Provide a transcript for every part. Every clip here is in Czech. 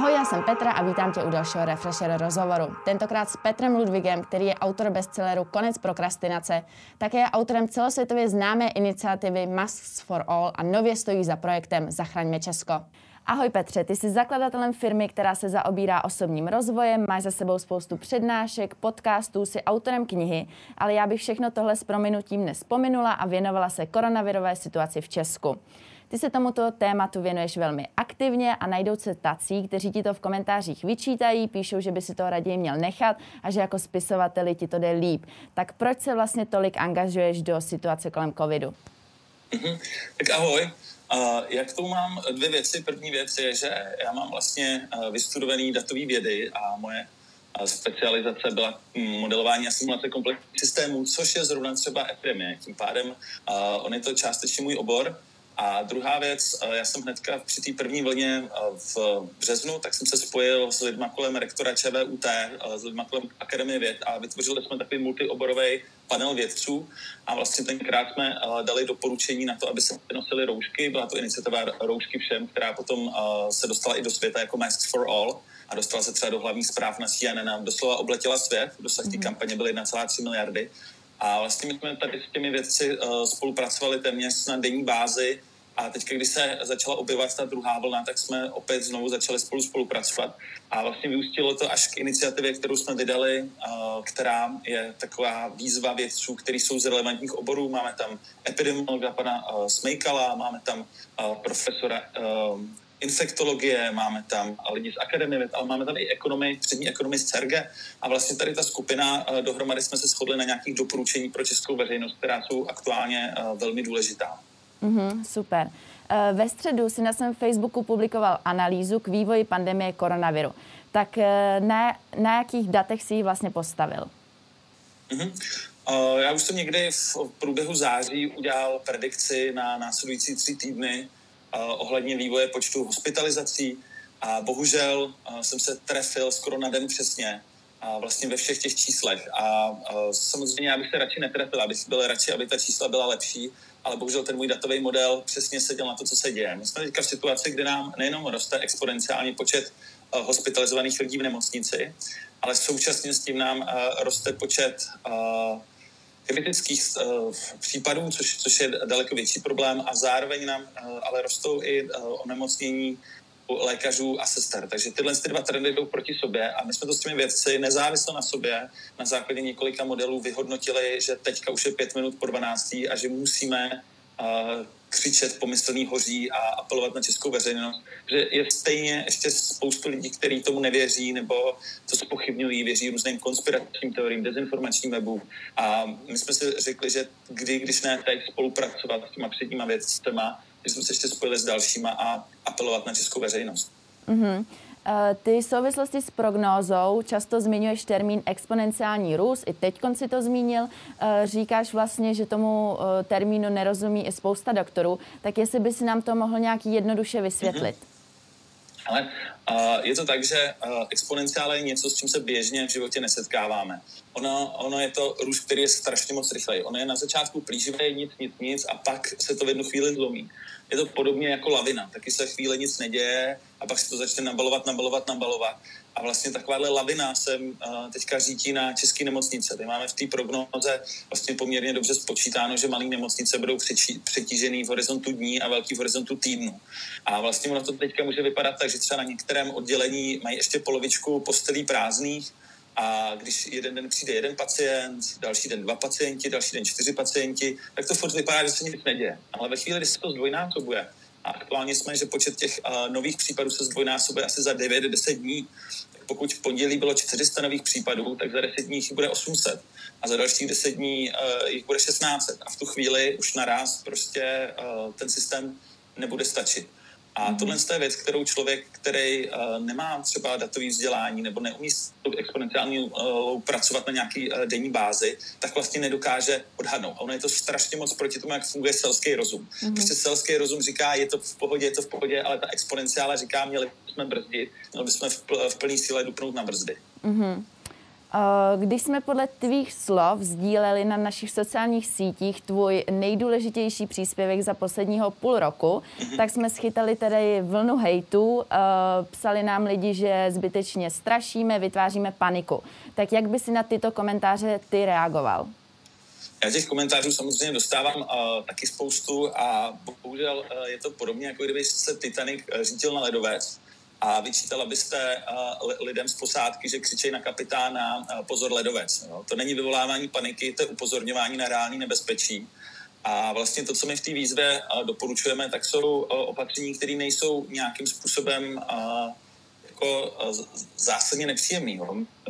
Ahoj, já jsem Petra a vítám tě u dalšího Refresher rozhovoru. Tentokrát s Petrem Ludvigem, který je autor bestselleru Konec prokrastinace, také je autorem celosvětově známé iniciativy Masks for All a nově stojí za projektem Zachraňme Česko. Ahoj Petře, ty jsi zakladatelem firmy, která se zaobírá osobním rozvojem, máš za sebou spoustu přednášek, podcastů, jsi autorem knihy, ale já bych všechno tohle s prominutím nespominula a věnovala se koronavirové situaci v Česku. Ty se tomuto tématu věnuješ velmi aktivně a najdou se tací, kteří ti to v komentářích vyčítají, píšou, že by si to raději měl nechat a že jako spisovateli ti to jde líp. Tak proč se vlastně tolik angažuješ do situace kolem covidu? Mm-hmm. Tak ahoj. Uh, jak to mám dvě věci. První věc je, že já mám vlastně uh, vystudovaný datový vědy a moje uh, specializace byla modelování a simulace komplexních systémů, což je zrovna třeba epidemie. Tím pádem uh, on je to částečně můj obor, a druhá věc, eh, já jsem hnedka při té první vlně eh, v březnu, tak jsem se spojil s lidma kolem rektora ČVUT, eh, s lidma kolem Akademie věd a vytvořili jsme takový multioborový panel vědců a vlastně tenkrát jsme dali doporučení na to, aby se nosili roušky. Byla to iniciativa roušky všem, která potom se dostala i do světa jako Masks for All a dostala se třeba do hlavních zpráv na CNN a doslova obletěla svět. Dosah té mm-hmm. kampaně byly 1,3 miliardy. A vlastně my jsme tady s těmi vědci spolupracovali téměř na denní bázi a teď, když se začala objevovat ta druhá vlna, tak jsme opět znovu začali spolu spolupracovat. A vlastně vyústilo to až k iniciativě, kterou jsme vydali, která je taková výzva vědců, kteří jsou z relevantních oborů. Máme tam epidemiologa pana Smejkala, máme tam profesora infektologie, máme tam lidi z akademie, ale máme tam i ekonomy, přední ekonomy z CERGE a vlastně tady ta skupina, dohromady jsme se shodli na nějakých doporučení pro českou veřejnost, která jsou aktuálně velmi důležitá. Mm-hmm, super. Eh, ve středu si na svém Facebooku publikoval analýzu k vývoji pandemie koronaviru. Tak eh, na, na jakých datech si ji vlastně postavil? Mm-hmm. Já už jsem někdy v průběhu září udělal predikci na následující tři týdny ohledně vývoje počtu hospitalizací a bohužel jsem se trefil skoro na den přesně a vlastně ve všech těch číslech. A uh, samozřejmě já bych se radši netrefil, abych byl radši, aby ta čísla byla lepší, ale bohužel ten můj datový model přesně seděl na to, co se děje. My jsme teďka v situaci, kde nám nejenom roste exponenciální počet uh, hospitalizovaných lidí v nemocnici, ale současně s tím nám uh, roste počet kritických uh, případů, což, což je daleko větší problém a zároveň nám ale rostou i onemocnění lékařů a sester. Takže tyhle ty dva trendy jdou proti sobě a my jsme to s těmi vědci nezávisle na sobě na základě několika modelů vyhodnotili, že teďka už je pět minut po 12. a že musíme uh, křičet pomyslný hoří a apelovat na českou veřejnost, že je stejně ještě spoustu lidí, kteří tomu nevěří nebo to spochybňují, věří různým konspiračním teoriím, dezinformačním webům. A my jsme si řekli, že kdy, když ne teď spolupracovat s těma předníma věcma, že jsme se ještě spojili s dalšíma a apelovat na českou veřejnost. Mm-hmm. Ty v souvislosti s prognózou často zmiňuješ termín exponenciální růst, i teď si to zmínil. Eh, říkáš vlastně, že tomu eh, termínu nerozumí i spousta doktorů, tak jestli by si nám to mohl nějak jednoduše vysvětlit. Mm-hmm. Ale uh, je to tak, že uh, exponenciále je něco, s čím se běžně v životě nesetkáváme. Ono, ono je to růst, který je strašně moc rychlej. Ono je na začátku plíživé, nic, nic, nic a pak se to v jednu chvíli zlomí. Je to podobně jako lavina. Taky se chvíli nic neděje a pak se to začne nabalovat, nabalovat, nabalovat. A vlastně takováhle lavina se uh, teďka řítí na české nemocnice. My máme v té prognoze vlastně poměrně dobře spočítáno, že malé nemocnice budou přetížený v horizontu dní a velký v horizontu týdnu. A vlastně ono to teďka může vypadat tak, že třeba na některém oddělení mají ještě polovičku postelí prázdných, a když jeden den přijde jeden pacient, další den dva pacienti, další den čtyři pacienti, tak to furt vypadá, že se nic neděje. Ale ve chvíli, kdy se to zdvojnásobuje, a aktuálně jsme, že počet těch uh, nových případů se zdvojnásobuje asi za 9-10 dní. Tak pokud v pondělí bylo 400 nových případů, tak za 10 dní jich bude 800 a za dalších 10 dní uh, jich bude 1600. A v tu chvíli už naraz prostě uh, ten systém nebude stačit. A mm-hmm. tohle je věc, kterou člověk, který uh, nemá třeba datový vzdělání nebo neumí s exponenciální uh, pracovat na nějaký uh, denní bázi, tak vlastně nedokáže odhadnout. A ono je to strašně moc proti tomu, jak funguje selský rozum. Mm-hmm. Prostě selský rozum říká, je to v pohodě, je to v pohodě, ale ta exponenciála říká, měli bychom brzdit, měli bychom v, pl- v plný síle dupnout na brzdy. Mm-hmm. Když jsme podle tvých slov sdíleli na našich sociálních sítích tvůj nejdůležitější příspěvek za posledního půl roku, tak jsme schytali tedy vlnu hejtu. Psali nám lidi, že zbytečně strašíme, vytváříme paniku. Tak jak by si na tyto komentáře ty reagoval? Já těch komentářů samozřejmě dostávám uh, taky spoustu a bohužel uh, je to podobně, jako kdyby se Titanic řídil na ledovec a vyčítala byste lidem z posádky, že křičejí na kapitána pozor ledovec. Jo? To není vyvolávání paniky, to je upozorňování na reální nebezpečí. A vlastně to, co my v té výzvě uh, doporučujeme, tak jsou opatření, které nejsou nějakým způsobem jako zásadně nepříjemný.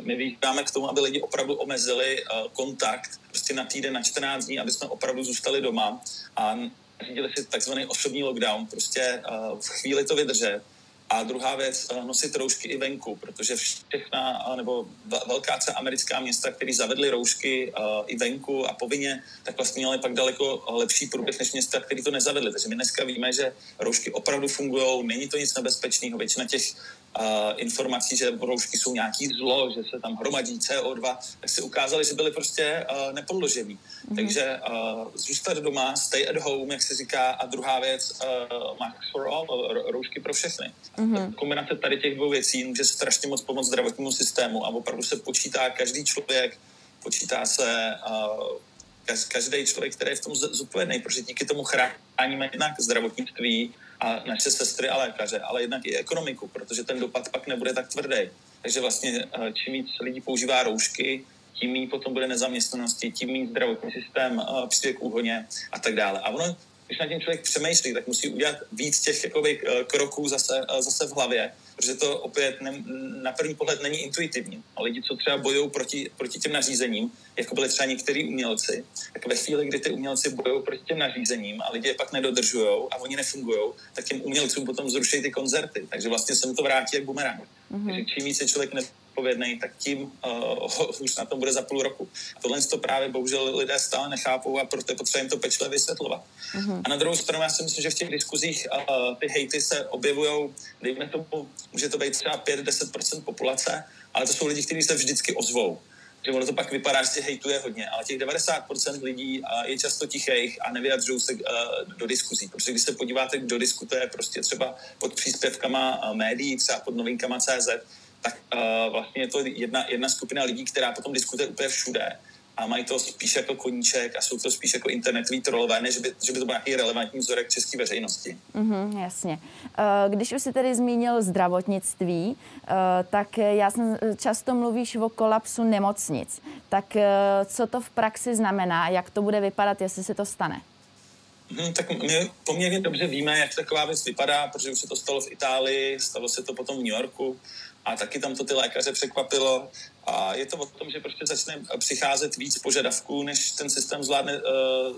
My vycházíme k tomu, aby lidi opravdu omezili kontakt prostě na týden, na 14 dní, aby jsme opravdu zůstali doma a řídili si takzvaný osobní lockdown, prostě v chvíli to vydržet a druhá věc, eh, nosit roušky i venku, protože všechna, eh, nebo velká třeba americká města, které zavedly roušky uh, i venku a povinně, tak vlastně měly pak daleko lepší průběh než města, které to nezavedly. Takže my dneska víme, že roušky opravdu fungují, není to nic nebezpečného. Většina těch informací, že roušky jsou nějaký zlo, že se tam hromadí CO2, tak si ukázali, že byly prostě uh, nepodložený. Mm-hmm. Takže uh, zůstat doma, stay at home, jak se říká, a druhá věc, uh, mask for all, roušky pro všechny. Mm-hmm. Kombinace tady těch dvou věcí může strašně moc pomoct zdravotnímu systému a opravdu se počítá každý člověk, počítá se uh, každý člověk, který je v tom zodpovědný, protože díky tomu chráníme jednak zdravotnictví a naše sestry a lékaře, ale jednak i ekonomiku, protože ten dopad pak nebude tak tvrdý. Takže vlastně uh, čím víc lidí používá roušky, tím méně potom bude nezaměstnanosti, tím méně zdravotní systém uh, přijde k úhoně a tak dále. A ono když na tím člověk přemýšlí, tak musí udělat víc těch jakoby, eh, kroků zase, eh, zase v hlavě, protože to opět ne, na první pohled není intuitivní. A lidi, co třeba bojují proti, proti těm nařízením, jako byly třeba některý umělci, tak ve chvíli, kdy ty umělci bojují proti těm nařízením a lidi je pak nedodržují a oni nefungují, tak těm umělcům potom zruší ty koncerty. Takže vlastně se mu to vrátí jak bumerang. Mm-hmm. Takže čím více člověk ne, odpovědný, tak tím uh, už na tom bude za půl roku. A tohle to právě bohužel lidé stále nechápou a proto je potřeba jim to pečle vysvětlovat. Uh-huh. A na druhou stranu já si myslím, že v těch diskuzích uh, ty hejty se objevují, dejme tomu, může to být třeba 5-10% populace, ale to jsou lidi, kteří se vždycky ozvou že ono to pak vypadá, že hejtuje hodně, ale těch 90% lidí je často tichých a nevyjadřují se do diskuzí. Protože když se podíváte, kdo diskutuje prostě třeba pod příspěvkama médií, třeba pod novinkama CZ, tak uh, vlastně je to jedna, jedna skupina lidí, která potom diskutuje úplně všude a mají to spíš jako koníček a jsou to spíš jako internetový trolové, než by, že by to byl nějaký relevantní vzorek české veřejnosti. Mm-hmm, jasně. Když už si tedy zmínil zdravotnictví, tak já jsem často mluvíš o kolapsu nemocnic. Tak co to v praxi znamená? Jak to bude vypadat, jestli se to stane? Hmm, tak my poměrně dobře víme, jak taková věc vypadá, protože už se to stalo v Itálii, stalo se to potom v New Yorku a taky tam to ty lékaře překvapilo. A je to o tom, že prostě začne přicházet víc požadavků, než ten systém zvládne uh,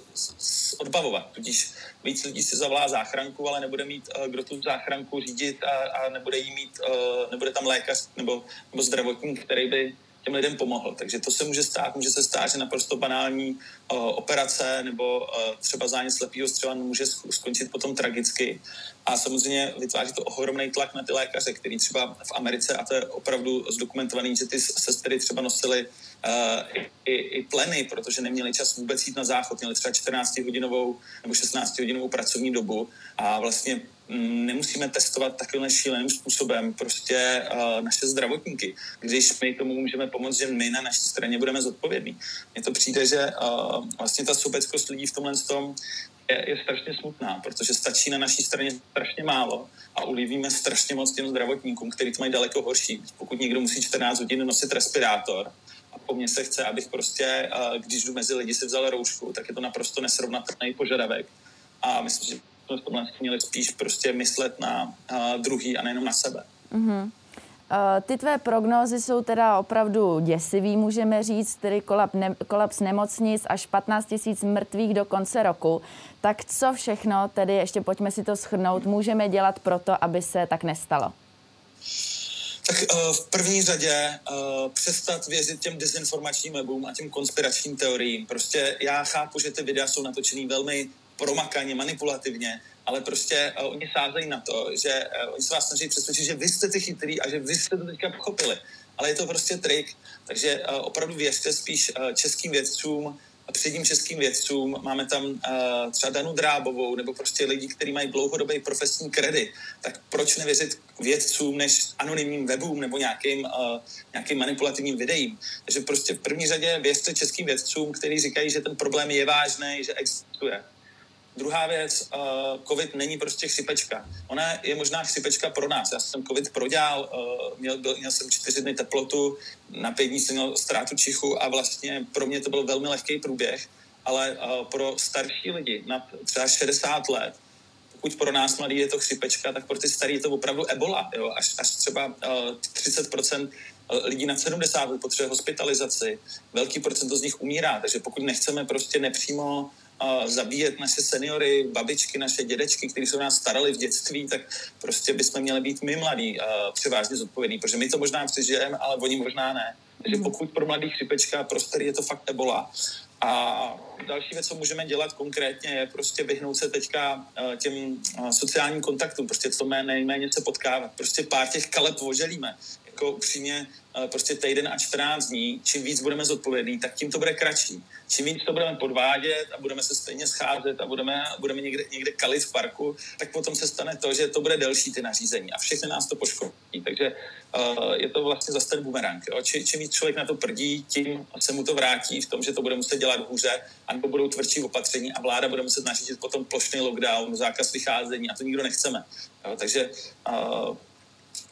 odbavovat. Tudíž víc lidí si zavolá záchranku, ale nebude mít, uh, kdo tu záchranku řídit a, a nebude jí mít, uh, nebude tam lékař nebo, nebo zdravotník, který by těm lidem pomohl. Takže to se může stát, může se stát, že naprosto banální uh, operace nebo uh, třeba zánět slepého střeva může skončit potom tragicky. A samozřejmě vytváří to ohromný tlak na ty lékaře, který třeba v Americe, a to je opravdu zdokumentovaný, že ty sestry třeba nosily uh, i, i pleny, protože neměli čas vůbec jít na záchod, měli třeba 14-hodinovou nebo 16-hodinovou pracovní dobu a vlastně nemusíme testovat takovým šíleným způsobem prostě uh, naše zdravotníky, když my tomu můžeme pomoct, že my na naší straně budeme zodpovědní. Mně to přijde, že uh, vlastně ta sobeckost lidí v tomhle tom je, je strašně smutná, protože stačí na naší straně strašně málo a ulivíme strašně moc těm zdravotníkům, kteří to mají daleko horší. Pokud někdo musí 14 hodin nosit respirátor, a po mně se chce, abych prostě, když jdu mezi lidi, si vzal roušku, tak je to naprosto nesrovnatelný požadavek. A myslím, že jsme v tomhle měli spíš prostě myslet na uh, druhý a nejenom na sebe. Mm-hmm. Ty tvé prognózy jsou teda opravdu děsivý, můžeme říct, tedy kolap ne, kolaps nemocnic až 15 tisíc mrtvých do konce roku. Tak co všechno, tedy ještě pojďme si to schrnout, můžeme dělat pro to, aby se tak nestalo? Tak uh, v první řadě uh, přestat věřit těm dezinformačním webům a těm konspiračním teoriím. Prostě já chápu, že ty videa jsou natočený velmi promakaně, manipulativně, ale prostě uh, oni sázejí na to, že uh, oni se vás snaží přesvědčit, že vy jste ty chytrý a že vy jste to teďka pochopili. Ale je to prostě trik, takže uh, opravdu věřte spíš uh, českým vědcům, předním českým vědcům, máme tam uh, třeba Danu Drábovou nebo prostě lidi, kteří mají dlouhodobý profesní kredit, tak proč nevěřit vědcům než anonymním webům nebo nějakým, uh, nějakým manipulativním videím. Takže prostě v první řadě věřte českým vědcům, kteří říkají, že ten problém je vážný, že existuje. Druhá věc, uh, COVID není prostě chřipečka. Ona je možná chřipečka pro nás. Já jsem COVID prodělal, uh, měl, byl, měl jsem čtyři dny teplotu, na pět dní jsem měl ztrátu čichu a vlastně pro mě to byl velmi lehký průběh, ale uh, pro starší lidi nad třeba 60 let, pokud pro nás mladí je to chřipečka, tak pro ty starý je to opravdu ebola. Jo? Až, až třeba uh, 30% lidí nad 70 let potřebuje hospitalizaci, velký procento z nich umírá, takže pokud nechceme prostě nepřímo zabíjet naše seniory, babičky, naše dědečky, kteří se o nás starali v dětství, tak prostě bychom měli být my mladí převážně zodpovědní, protože my to možná přežijeme, ale oni možná ne. Takže hmm. pokud pro mladý chřipečka, pro starý je to fakt ebola. A další věc, co můžeme dělat konkrétně, je prostě vyhnout se teďka těm sociálním kontaktům, prostě co nejméně se potkávat. Prostě pár těch kaleb oželíme jako upřímně prostě týden a 14 dní, čím víc budeme zodpovědní, tak tím to bude kratší. Čím víc to budeme podvádět a budeme se stejně scházet a budeme, budeme někde, někde kalit v parku, tak potom se stane to, že to bude delší ty nařízení a všechny nás to poškodí. Takže uh, je to vlastně zase ten bumerang. Či, čím víc člověk na to prdí, tím se mu to vrátí v tom, že to bude muset dělat hůře, anebo budou tvrdší opatření a vláda bude muset nařídit potom plošný lockdown, zákaz vycházení a to nikdo nechceme. Jo? Takže uh,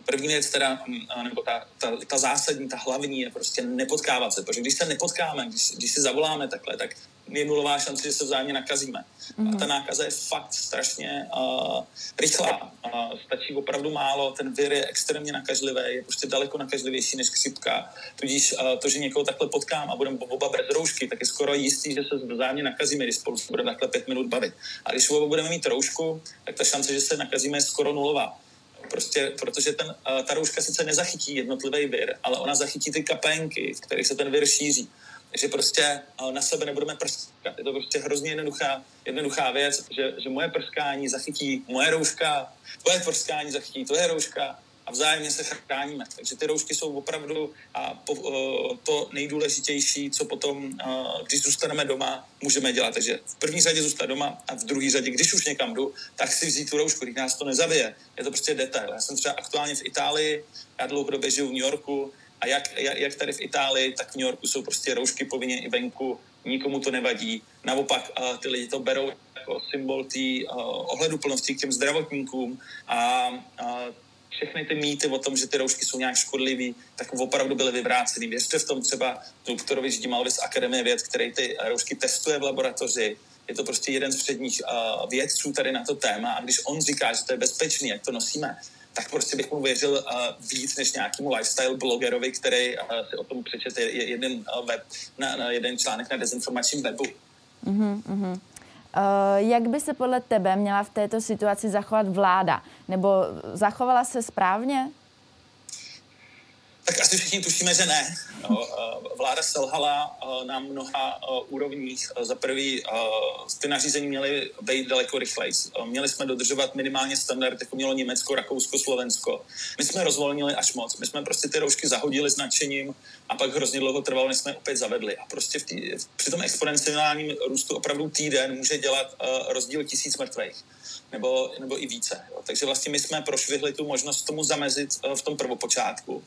První věc teda, nebo ta, ta, ta zásadní, ta hlavní je prostě nepotkávat se, protože když se nepotkáme, když, když si zavoláme takhle, tak je nulová šance, že se vzájemně nakazíme. Mm-hmm. A mhm. ta nákaza je fakt strašně uh, rychlá. Uh, stačí opravdu málo, ten vir je extrémně nakažlivý, je prostě daleko nakažlivější než chřipka. Tudíž uh, to, že někoho takhle potkám a budeme oba bez roušky, tak je skoro jistý, že se vzájemně nakazíme, když spolu se budeme takhle pět minut bavit. A když oba budeme mít roušku, tak ta šance, že se nakazíme, je skoro nulová. Prostě, protože ten, eh, ta rouška sice nezachytí jednotlivý vir, ale ona zachytí ty kapenky, v kterých se ten vir šíří. Takže prostě eh, na sebe nebudeme prskat. Je to prostě hrozně jednoduchá, jednoduchá věc, že, že moje prskání zachytí moje rouška, tvoje prskání zachytí tvoje rouška a vzájemně se chráníme. Takže ty roušky jsou opravdu a po, uh, to nejdůležitější, co potom, uh, když zůstaneme doma, můžeme dělat. Takže v první řadě zůstat doma a v druhé řadě, když už někam jdu, tak si vzít tu roušku, když nás to nezavije. Je to prostě detail. Já jsem třeba aktuálně v Itálii, já dlouhodobě žiju v New Yorku a jak, jak, jak tady v Itálii, tak v New Yorku jsou prostě roušky povinně i venku, nikomu to nevadí. Naopak uh, ty lidi to berou jako symbol té ohleduplnosti k těm zdravotníkům a uh, všechny ty mýty o tom, že ty roušky jsou nějak škodlivý, tak opravdu byly vyvrácený. Věřte v tom třeba doktorovi Ždimalvi z Akademie věd, který ty roušky testuje v laboratoři, je to prostě jeden z předních uh, vědců tady na to téma a když on říká, že to je bezpečný, jak to nosíme, tak prostě bych mu věřil uh, víc než nějakému lifestyle blogerovi, který uh, o tom přečete jeden, uh, web, na, na jeden článek na dezinformačním webu. Mm-hmm. Eh, jak by se podle tebe měla v této situaci zachovat vláda? Nebo zachovala se správně? Tak asi všichni tušíme, že ne. No, vláda selhala eh, na mnoha eh, úrovních. Za prvý, ty nařízení měly být daleko rychleji. Měli jsme dodržovat minimálně standard, jako mělo Německo, Rakousko, Slovensko. My jsme rozvolnili až moc. My jsme prostě ty roušky zahodili značením a pak hrozně dlouho trvalo, než jsme opět zavedli. A prostě v tý, při tom exponenciálním růstu opravdu týden může dělat rozdíl tisíc mrtvých nebo, nebo i více. Jo. Takže vlastně my jsme prošvihli tu možnost tomu zamezit v tom prvopočátku.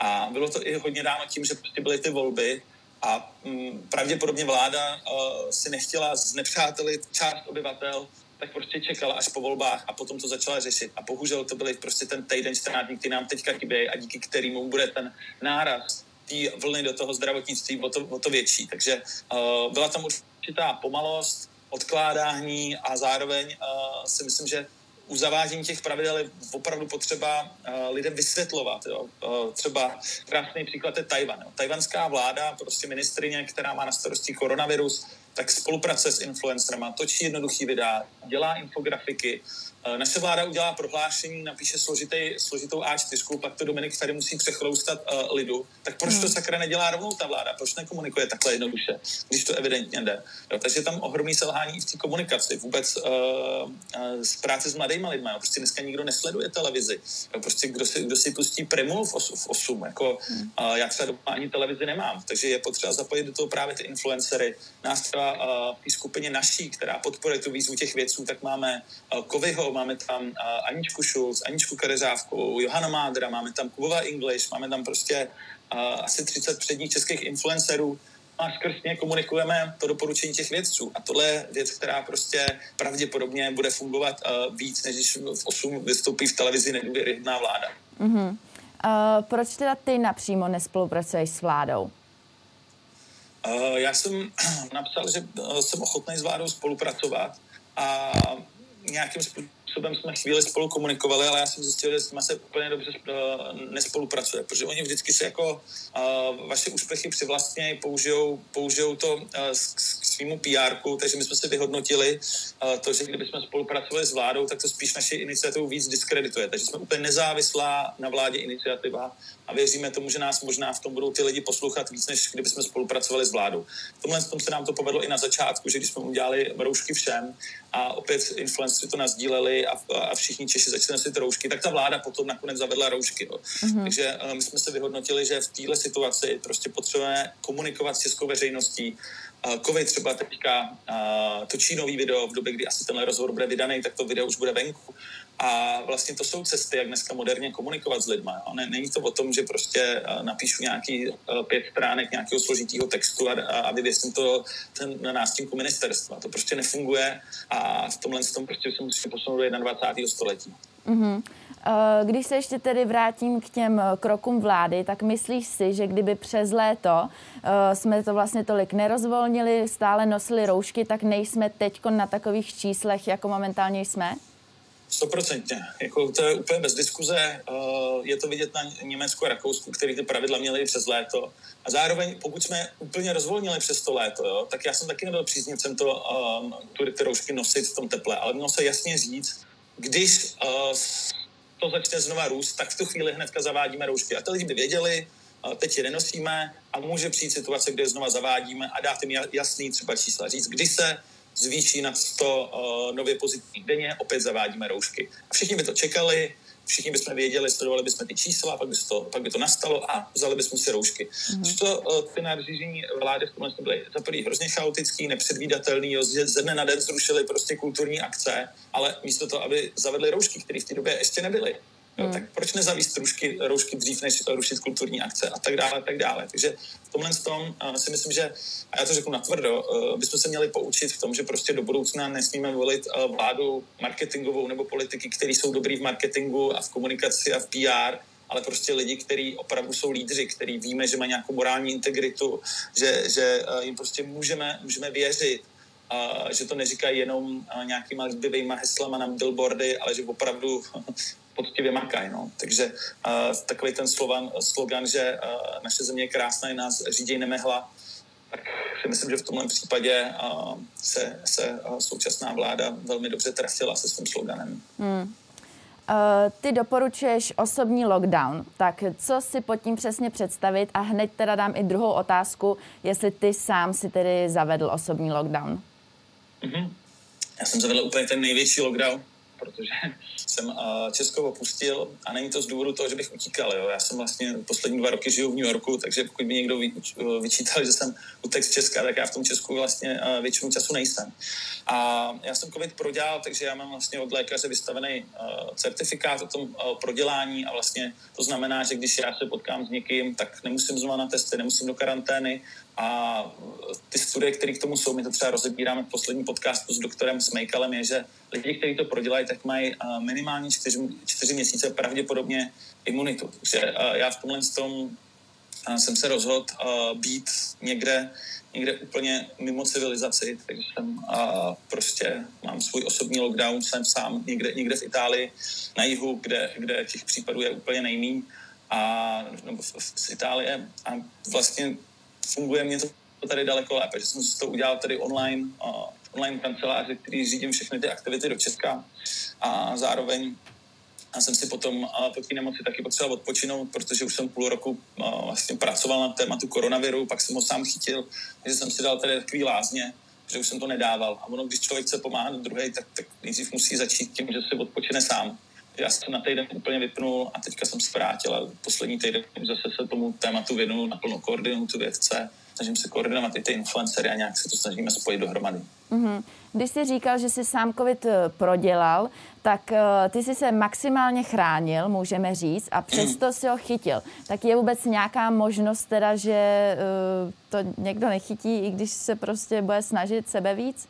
A bylo to i hodně dáno tím, že prostě byly ty volby a mm, pravděpodobně vláda uh, si nechtěla znepřátelit část obyvatel, tak prostě čekala až po volbách a potom to začala řešit. A bohužel to byly prostě ten týden, 14 dní, který nám teďka chybějí a díky kterému bude ten náraz té vlny do toho zdravotnictví o to, o to větší. Takže uh, byla tam určitá pomalost, odkládání a zároveň uh, si myslím, že u zavádění těch pravidel je opravdu potřeba uh, lidem vysvětlovat. Jo. Uh, třeba krásný příklad je Tajvan. Tajvanská vláda, prostě ministrině, která má na starosti koronavirus, tak spolupráce s influencerama, točí jednoduchý videa, dělá infografiky, Eh, naše vláda udělá prohlášení, napíše složitý, složitou A4, pak to Dominik tady musí přechloustat uh, lidu. Tak proč to hmm. sakra nedělá rovnou ta vláda? Proč nekomunikuje takhle jednoduše, když to evidentně jde? Jo, takže tam ohromný selhání i v té komunikaci, vůbec uh, uh, z práce s mladými lidmi. Jo. Prostě dneska nikdo nesleduje televizi. Jo. Prostě kdo si, kdo si pustí Primu v, os, v 8, jako uh, já třeba doma ani televizi nemám, takže je potřeba zapojit do toho právě ty influencery. Nás třeba v té skupině naší, která podporuje tu výzvu těch věců, tak máme uh, Kovyho, máme tam uh, Aničku Šulc, Aničku Kadeřávku, Johana Mádra, máme tam Kubova English, máme tam prostě asi 30 předních českých influencerů, a skrz ně komunikujeme to doporučení těch vědců. A tohle je věc, která prostě pravděpodobně bude fungovat uh, víc, než když v 8 vystoupí v televizi nedůvěryhodná vláda. Mm-hmm. Uh, proč teda ty napřímo nespolupracuješ s vládou? Uh, já jsem napsal, že jsem ochotný s vládou spolupracovat a nějakým způsobem jsme chvíli spolu komunikovali, ale já jsem zjistil, že s nimi se úplně dobře uh, nespolupracuje, protože oni vždycky se jako uh, vaše úspěchy přivlastně použijou, použijou to uh, k svýmu pr takže my jsme si vyhodnotili to, že kdybychom spolupracovali s vládou, tak to spíš naši iniciativu víc diskredituje. Takže jsme úplně nezávislá na vládě iniciativa a věříme tomu, že nás možná v tom budou ty lidi poslouchat víc, než kdybychom spolupracovali s vládou. V tomhle tom se nám to povedlo i na začátku, že když jsme udělali roušky všem a opět influenceri to nazdíleli a, a všichni Češi začali nosit roušky, tak ta vláda potom nakonec zavedla roušky. Jo. Mm-hmm. Takže uh, my jsme se vyhodnotili, že v této situaci prostě potřebujeme komunikovat s českou veřejností, Kovy třeba teďka točí nový video v době, kdy asi tenhle rozhovor bude vydaný, tak to video už bude venku. A vlastně to jsou cesty, jak dneska moderně komunikovat s lidmi. Není to o tom, že prostě napíšu nějaký pět stránek nějakého složitého textu a, a vyvěsím to ten, na nástínku ministerstva. To prostě nefunguje a v tomhle tom prostě se musíme posunout do 21. století. Mm-hmm. Když se ještě tedy vrátím k těm krokům vlády, tak myslíš si, že kdyby přes léto jsme to vlastně tolik nerozvolnili, stále nosili roušky, tak nejsme teď na takových číslech, jako momentálně jsme? Stoprocentně. Jako to je úplně bez diskuze. Je to vidět na Německu a Rakousku, který ty pravidla měli přes léto. A zároveň, pokud jsme úplně rozvolnili přes to léto, jo, tak já jsem taky nebyl příznivcem to, ty roušky nosit v tom teple, ale mělo se jasně říct, když to začne znova růst, tak v tu chvíli hnedka zavádíme roušky. A ty lidi by věděli, teď je nenosíme a může přijít situace, kde je znova zavádíme a dát jim jasný třeba čísla. Říct, kdy se zvýší na 100 uh, nově pozitivních denně, opět zavádíme roušky. A všichni by to čekali, všichni bychom věděli, sledovali bychom ty čísla, pak by to, pak by to nastalo a vzali bychom si roušky. Mm-hmm. to uh, ty nařízení vlády v tomhle byly za prvý hrozně chaotický, nepředvídatelný, jo, ze dne na den zrušili prostě kulturní akce, ale místo toho, aby zavedli roušky, které v té době ještě nebyly, Hmm. tak proč nezavíst roušky, roušky dřív, než rušit kulturní akce a tak dále, a tak dále. Takže v tomhle tom si myslím, že, a já to řeknu natvrdo, bychom se měli poučit v tom, že prostě do budoucna nesmíme volit uh, vládu marketingovou nebo politiky, kteří jsou dobrý v marketingu a v komunikaci a v PR, ale prostě lidi, kteří opravdu jsou lídři, který víme, že mají nějakou morální integritu, že, že uh, jim prostě můžeme, můžeme věřit, uh, že to neříkají jenom nějakýma líbivýma heslama na billboardy, ale že opravdu poctivě makají. No. Takže uh, takový ten slovan, slogan, že uh, naše země je krásná, je nás řídí nemehla, tak si myslím, že v tomhle případě uh, se, se uh, současná vláda velmi dobře trefila se svým sloganem. Hmm. Ty doporučuješ osobní lockdown, tak co si pod tím přesně představit a hned teda dám i druhou otázku, jestli ty sám si tedy zavedl osobní lockdown. Mm-hmm. Já jsem zavedl úplně ten největší lockdown, protože jsem Česko opustil a není to z důvodu toho, že bych utíkal. Jo. Já jsem vlastně poslední dva roky žiju v New Yorku, takže pokud by někdo vyčítal, že jsem utek z Česka, tak já v tom Česku vlastně většinu času nejsem. A já jsem COVID prodělal, takže já mám vlastně od lékaře vystavený certifikát o tom prodělání a vlastně to znamená, že když já se potkám s někým, tak nemusím znovu na testy, nemusím do karantény a ty studie, které k tomu jsou, my to třeba rozebíráme v posledním podcastu s doktorem Smejkalem, je, že lidi, kteří to prodělají, tak mají minimálně čtyři, čtyři měsíce pravděpodobně imunitu. Takže já v tomhle tom jsem se rozhodl být někde, někde úplně mimo civilizaci, takže jsem prostě mám svůj osobní lockdown, jsem sám někde, někde v Itálii na jihu, kde, kde těch případů je úplně nejmíň a nebo z Itálie a vlastně funguje mě to tady daleko lépe, že jsem si to udělal tady online, online kanceláři, který řídím všechny ty aktivity do Česka a zároveň já jsem si potom po té nemoci taky potřeboval odpočinout, protože už jsem půl roku vlastně pracoval na tématu koronaviru, pak jsem ho sám chytil, takže jsem si dal tady takový lázně, že už jsem to nedával. A ono, když člověk chce pomáhat druhé, tak, tak nejdřív musí začít tím, že si odpočine sám. Já jsem na týden úplně vypnul a teďka jsem se vrátil a poslední týden zase se tomu tématu věnul, naplno koordinuju tu vědce, snažím se koordinovat i ty influencery a nějak se to snažíme spojit dohromady. Mm-hmm. Když jsi říkal, že jsi sám covid eh, prodělal, tak uh, ty jsi se maximálně chránil, můžeme říct, a přesto mm. si ho chytil. Tak je vůbec nějaká možnost teda, že uh, to někdo nechytí, i když se prostě bude snažit sebe víc?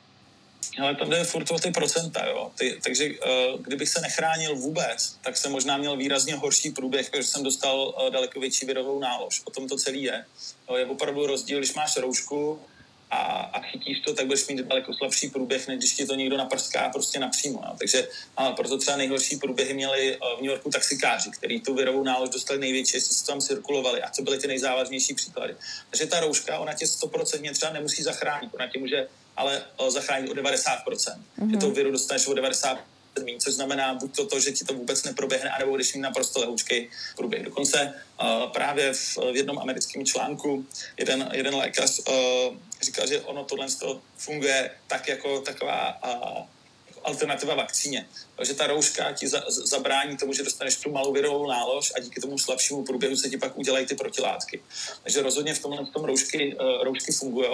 Ale tam jde furt o ty procenta, jo. Ty, takže uh, kdybych se nechránil vůbec, tak jsem možná měl výrazně horší průběh, protože jsem dostal uh, daleko větší virovou nálož. O tom to celý je. Uh, je opravdu rozdíl, když máš roušku a, a chytíš to, tak budeš mít daleko slabší průběh, než když ti to někdo naprská prostě napřímo. Jo. Takže a proto třeba nejhorší průběhy měli uh, v New Yorku taxikáři, který tu virovou nálož dostali největší, se tam cirkulovali a co byly ty nejzávažnější příklady. Takže ta rouška, ona tě 100% třeba nemusí zachránit, ona tě může ale eh, zachránit o 90%. Mm-hmm. Že toho viru dostaneš o 90% míň, což znamená buď to, to, že ti to vůbec neproběhne, anebo když mít naprosto lehoučkej průběh. Dokonce uh, právě v, v jednom americkém článku jeden, jeden lékař uh, říkal, že ono tohle funguje tak jako taková uh, alternativa vakcíně. Takže ta rouška ti za, zabrání tomu, že dostaneš tu malou virovou nálož a díky tomu slabšímu průběhu se ti pak udělají ty protilátky. Takže rozhodně v tomhle tom roušky, uh, roušky fungují.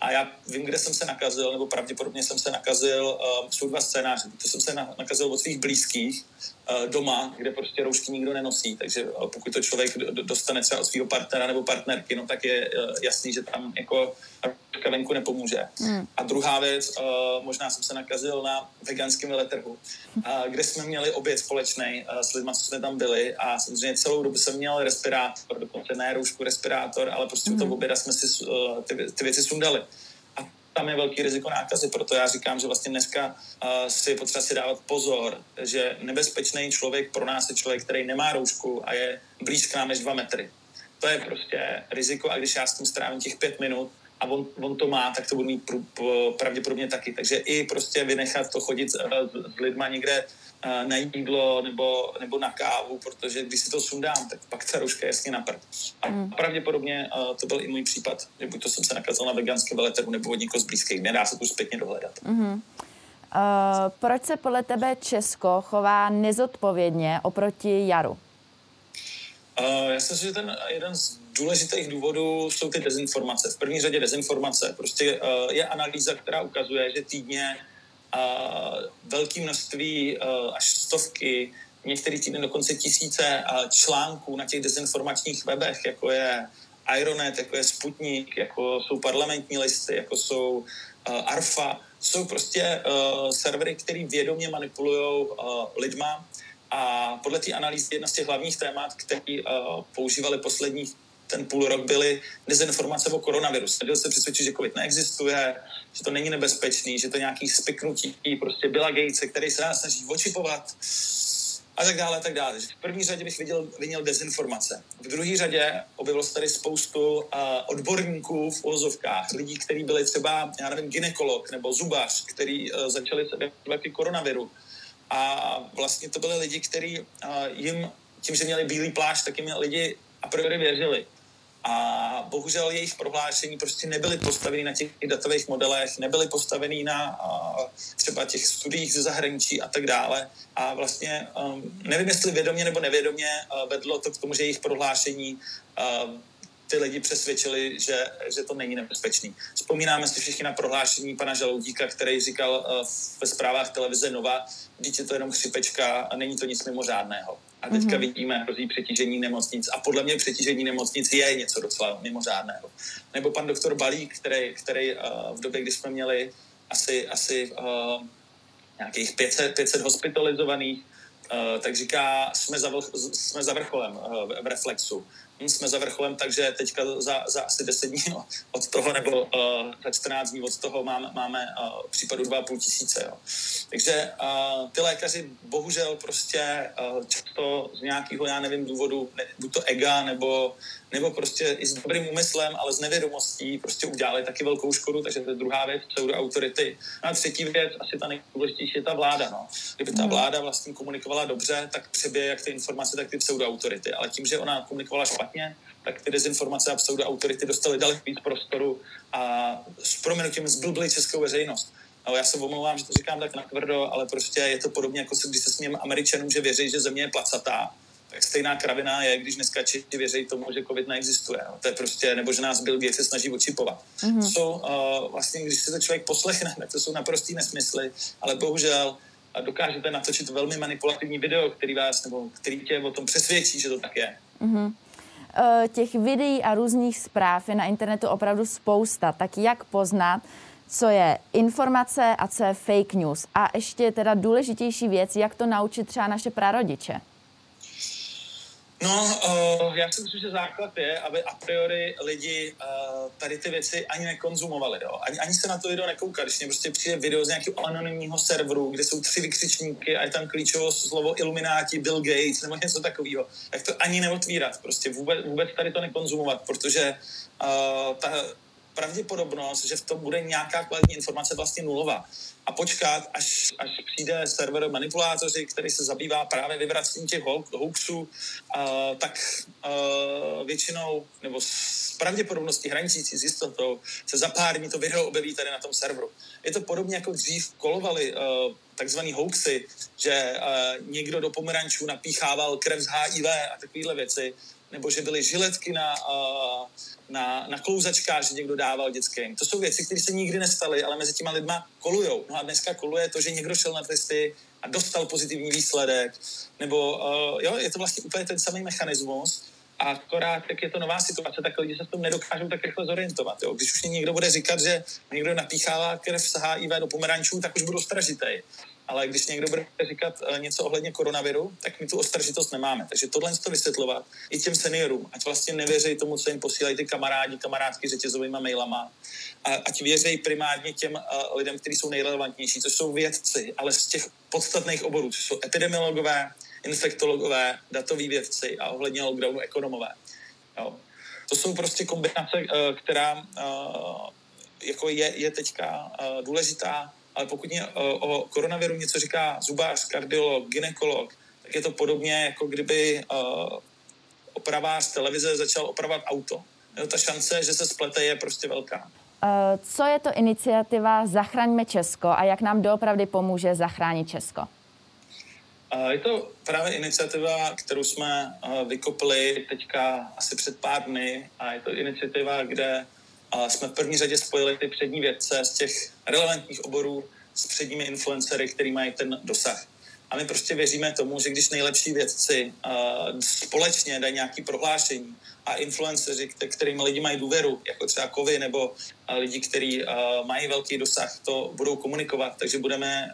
A já vím, kde jsem se nakazil, nebo pravděpodobně jsem se nakazil, uh, jsou dva scénáře. To jsem se na, nakazil od svých blízkých uh, doma, kde prostě roušky nikdo nenosí. Takže pokud to člověk dostane třeba od svého partnera nebo partnerky, no tak je jasný, že tam jako rouška venku nepomůže. Mm. A druhá věc, možná jsem se nakazil na veganském veletrhu, kde jsme měli oběd společný uh, s lidmi, co jsme tam byli a samozřejmě celou dobu jsem měl respirátor, dokonce ne roušku, respirátor, ale prostě mm. u toho hmm. oběda jsme si uh, ty, ty věci sundali tam je velký riziko nákazy, proto já říkám, že vlastně dneska uh, si je potřeba si dávat pozor, že nebezpečný člověk pro nás je člověk, který nemá roušku a je blíž k nám než dva metry. To je prostě riziko a když já s tím strávím těch pět minut, a on, on to má, tak to budu mít pr- pr- pravděpodobně taky. Takže i prostě vynechat to chodit s, s lidma někde uh, na jídlo nebo, nebo na kávu, protože když si to sundám, tak pak ta rouška je jasně na prd. A mm. pravděpodobně uh, to byl i můj případ, že buď to jsem se nakazil na veganském veletrhu nebo od někoho z blízkých, nedá se tu zpětně dohledat. Mm-hmm. Uh, proč se podle tebe Česko chová nezodpovědně oproti jaru? Uh, já si myslím, že ten jeden z důležitých důvodů jsou ty dezinformace. V první řadě dezinformace. Prostě uh, je analýza, která ukazuje, že týdně uh, velké množství uh, až stovky, některý týden dokonce tisíce článků na těch dezinformačních webech, jako je Ironet, jako je Sputnik, jako jsou parlamentní listy, jako jsou Arfa, jsou prostě servery, které vědomě manipulují lidma a podle té analýzy jedna z těch hlavních témat, které uh, používali posledních ten půl rok byly dezinformace o koronaviru. Snažil se přesvědčit, že covid neexistuje, že to není nebezpečný, že to nějaký spiknutí prostě byla Gatese, který se nás snaží očipovat a tak dále, a tak dále. V první řadě bych viděl, viděl dezinformace. V druhé řadě objevilo se tady spoustu uh, odborníků v ozovkách, lidí, kteří byli třeba, já nevím, ginekolog nebo zubař, který uh, začali se věnovat koronaviru. A vlastně to byly lidi, kteří uh, jim, tím, že měli bílý plášť, tak jim lidi a priori věřili a bohužel jejich prohlášení prostě nebyly postaveny na těch datových modelech, nebyly postaveny na třeba těch studiích ze zahraničí a tak dále. A vlastně um, nevím, jestli vědomě nebo nevědomě uh, vedlo to k tomu, že jejich prohlášení uh, ty lidi přesvědčili, že, že to není nebezpečný. Vzpomínáme si všichni na prohlášení pana Žaloudíka, který říkal uh, ve zprávách televize Nova, dítě to jenom chřipečka a není to nic mimořádného. A teďka mm-hmm. vidíme hrozí přetížení nemocnic. A podle mě přetížení nemocnic je něco docela mimořádného. Nebo pan doktor Balík, který, který uh, v době, kdy jsme měli asi, asi uh, nějakých 500, 500 hospitalizovaných, uh, tak říká, jsme za, jsme za vrcholem uh, v reflexu. Jsme za vrcholem, takže teďka za, za asi 10 dní od toho, nebo uh, za 14 dní od toho máme, máme uh, případu 2,5 tisíce. Jo. Takže uh, ty lékaři bohužel prostě uh, často z nějakého, já nevím, důvodu, ne, buď to ega, nebo, nebo prostě i s dobrým úmyslem, ale s nevědomostí prostě udělali taky velkou škodu, takže to je druhá věc, pseudoautority. No a třetí věc, asi ta nejdůležitější, je ta vláda. No. Kdyby ta hmm. vláda vlastně komunikovala dobře, tak přebije jak ty informace, tak ty pseudoautority. Ale tím, že ona komunikovala špatně, tak ty dezinformace a pseudoautority dostaly daleko víc prostoru a s proměnutím zblbly českou veřejnost. Ale já se omlouvám, že to říkám tak natvrdo, ale prostě je to podobně, jako se, když se smějeme Američanům, že věří, že země je placatá, tak stejná kravina je, když dneska Češi věří tomu, že covid neexistuje. No. To je prostě, nebo že nás Bill Gates se snaží očipovat. Mm-hmm. So, uh, vlastně, když se to člověk poslechne, tak to jsou naprostý nesmysly, ale bohužel dokážete natočit velmi manipulativní video, který vás, nebo který tě o tom přesvědčí, že to tak je. Mm-hmm. Těch videí a různých zpráv je na internetu opravdu spousta. Tak jak poznat, co je informace a co je fake news? A ještě teda důležitější věc, jak to naučit třeba naše prarodiče? No, uh, já si myslím, že základ je, aby a priori lidi uh, tady ty věci ani nekonzumovali, jo? Ani, ani se na to video nekouká. Když mě prostě přijde video z nějakého anonymního serveru, kde jsou tři vykřičníky a je tam klíčovo slovo Illuminati, Bill Gates nebo něco takového, tak to ani neotvírat. Prostě vůbec, vůbec tady to nekonzumovat, protože uh, ta, pravděpodobnost, že v tom bude nějaká kvalitní informace vlastně nulová. A počkat, až, až přijde server manipulátoři, který se zabývá právě vyvracením těch hoaxů, uh, tak uh, většinou, nebo s pravděpodobností hraničící s jistotou, se za pár dní to video objeví tady na tom serveru. Je to podobně jako dřív kolovali uh, takzvaný hoaxy, že uh, někdo do pomerančů napíchával krev z HIV a takovéhle věci, nebo že byly žiletky na, na, na klouzačkách, že někdo dával dětským. To jsou věci, které se nikdy nestaly, ale mezi těma lidma kolujou. No a dneska koluje to, že někdo šel na testy a dostal pozitivní výsledek, nebo jo, je to vlastně úplně ten samý mechanismus, a akorát, jak je to nová situace, tak lidi se v tom nedokážou tak rychle zorientovat. Jo. Když už někdo bude říkat, že někdo napíchává krev z HIV do pomerančů, tak už budou stražitej ale když někdo bude říkat uh, něco ohledně koronaviru, tak my tu ostražitost nemáme. Takže tohle to vysvětlovat i těm seniorům, ať vlastně nevěří tomu, co jim posílají ty kamarádi, kamarádky řetězovými mailama, a ať věří primárně těm uh, lidem, kteří jsou nejrelevantnější, což jsou vědci, ale z těch podstatných oborů, což jsou epidemiologové, infektologové, datoví vědci a ohledně lockdownu ekonomové. Jo. To jsou prostě kombinace, uh, která jako je, je teďka důležitá ale pokud mě o, o koronaviru něco říká zubář, kardiolog, ginekolog, tak je to podobně, jako kdyby opravář televize začal opravovat auto. Jo, ta šance, že se splete, je prostě velká. Co je to iniciativa Zachraňme Česko a jak nám doopravdy pomůže zachránit Česko? Je to právě iniciativa, kterou jsme vykopli teďka asi před pár dny a je to iniciativa, kde a jsme v první řadě spojili ty přední vědce z těch relevantních oborů s předními influencery, který mají ten dosah. A my prostě věříme tomu, že když nejlepší vědci společně dají nějaké prohlášení a influenceři, kterým lidi mají důvěru, jako třeba kovy nebo lidi, kteří mají velký dosah, to budou komunikovat, takže budeme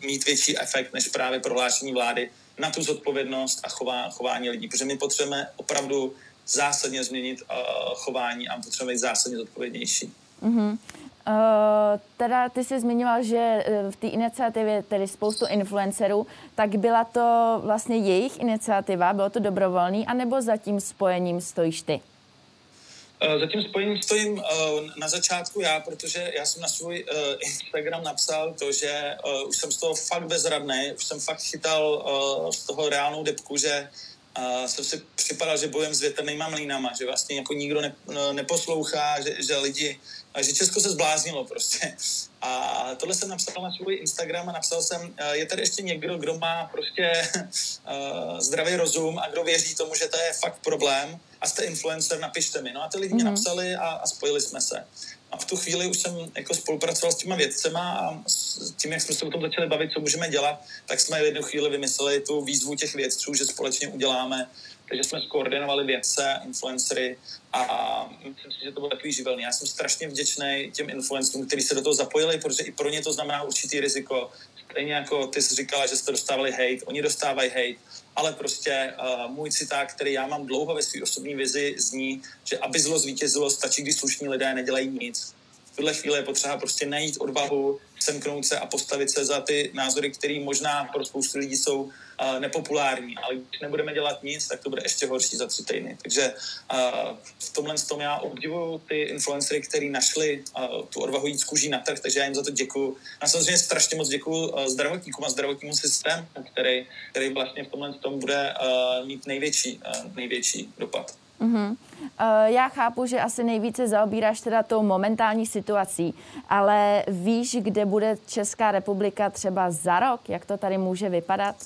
mít větší efekt než právě prohlášení vlády na tu zodpovědnost a chová, chování lidí, protože my potřebujeme opravdu zásadně změnit uh, chování a potřebujeme být zásadně zodpovědnější. Mm-hmm. Uh, teda ty jsi zmiňoval, že eh, v té iniciativě tedy spoustu influencerů, tak byla to vlastně jejich iniciativa, bylo to dobrovolný, anebo za tím spojením stojíš ty? Uh, za tím spojením stojím uh, na začátku já, protože já jsem na svůj uh, Instagram napsal to, že uh, už jsem z toho fakt bezradný, už jsem fakt chytal uh, z toho reálnou depku, že a jsem si připadal, že bojem s větrnýma mlínama, že vlastně jako nikdo ne, no, neposlouchá, že, že lidi, že Česko se zbláznilo prostě. A tohle jsem napsal na svůj Instagram a napsal jsem, je tady ještě někdo, kdo má prostě uh, zdravý rozum a kdo věří tomu, že to je fakt problém a jste influencer, napište mi. No a ty lidi mm-hmm. mě mhm. napsali a, a spojili jsme se. A v tu chvíli už jsem jako spolupracoval s těma vědcema a s tím, jak jsme se o tom začali bavit, co můžeme dělat, tak jsme v jednu chvíli vymysleli tu výzvu těch vědců, že společně uděláme. Takže jsme skoordinovali vědce, influencery a myslím si, že to bylo takový živelný. Já jsem strašně vděčný těm influencerům, kteří se do toho zapojili, protože i pro ně to znamená určitý riziko. Stejně jako ty jsi říkala, že jste dostávali hate, oni dostávají hate ale prostě uh, můj citát, který já mám dlouho ve své osobní vizi, zní, že aby zlo zvítězilo, stačí, když slušní lidé nedělají nic. Tuhle chvíli je potřeba prostě najít odvahu, semknout se a postavit se za ty názory, které možná pro spoustu lidí jsou uh, nepopulární, ale když nebudeme dělat nic, tak to bude ještě horší za tři týdny. Takže uh, v tomhle tom já obdivuju ty influencery, kteří našli uh, tu odvahu jít z kůží na trh, takže já jim za to děkuju. A samozřejmě strašně moc děkuju uh, zdravotníkům a zdravotnímu systému, který, který vlastně v tomhle tom bude uh, mít největší, uh, největší dopad. Mm-hmm. Já chápu, že asi nejvíce zaobíráš teda tou momentální situací, ale víš, kde bude Česká republika třeba za rok? Jak to tady může vypadat?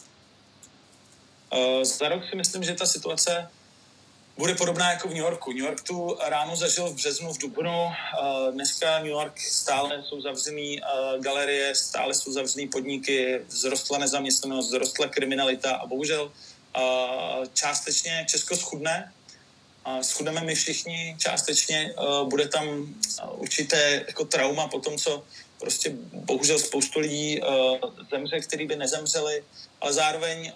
Uh, za rok si myslím, že ta situace bude podobná jako v New Yorku. New York tu ráno zažil v březnu, v dubnu. Uh, dneska New York stále jsou zavřený uh, galerie, stále jsou zavřený podniky, vzrostla nezaměstnanost, vzrostla kriminalita a bohužel částečně Česko schudne, schudeme my všichni částečně, uh, bude tam uh, určité jako trauma po tom, co prostě bohužel spoustu lidí uh, zemře, který by nezemřeli, ale zároveň,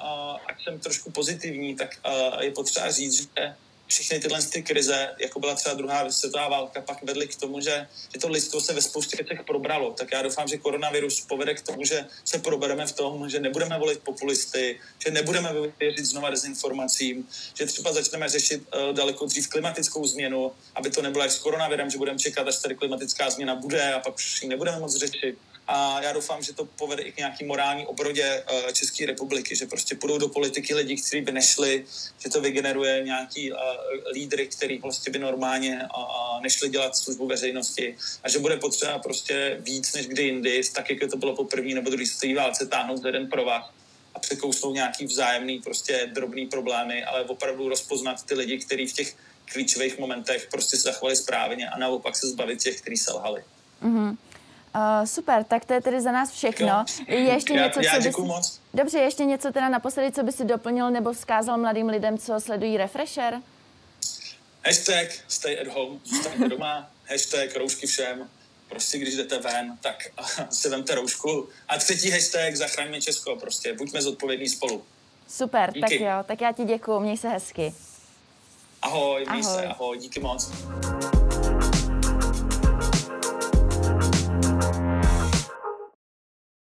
ať jsem trošku pozitivní, tak je potřeba říct, že všechny tyhle ty krize, jako byla třeba druhá světová válka, pak vedly k tomu, že, že to lidstvo se ve spoustě věcech probralo. Tak já doufám, že koronavirus povede k tomu, že se probereme v tom, že nebudeme volit populisty, že nebudeme věřit znova dezinformacím, že třeba začneme řešit uh, daleko dřív klimatickou změnu, aby to nebylo jak s koronavirem, že budeme čekat, až tady klimatická změna bude a pak už ji nebudeme moc řešit a já doufám, že to povede i k nějaký morální obrodě uh, České republiky, že prostě půjdou do politiky lidi, kteří by nešli, že to vygeneruje nějaký uh, lídry, který prostě by normálně nešli dělat službu veřejnosti a že bude potřeba prostě víc než kdy jindy, tak jak to bylo po první nebo druhé světové válce, táhnout za jeden pro vás a překousnout nějaký vzájemný prostě drobný problémy, ale opravdu rozpoznat ty lidi, kteří v těch klíčových momentech prostě se zachovali správně a naopak se zbavit těch, kteří selhali. Mm-hmm. Uh, super, tak to je tedy za nás všechno. Je ještě já, něco, já co bys... moc. Dobře, ještě něco teda naposledy, co by si doplnil nebo vzkázal mladým lidem, co sledují Refresher? Hashtag stay at home, zůstaňte doma, hashtag roušky všem, prostě když jdete ven, tak si vemte roušku. A třetí hashtag zachraňme Česko, prostě buďme zodpovědní spolu. Super, díky. tak jo, tak já ti děkuju, měj se hezky. Ahoj, měj ahoj. se, ahoj, díky moc.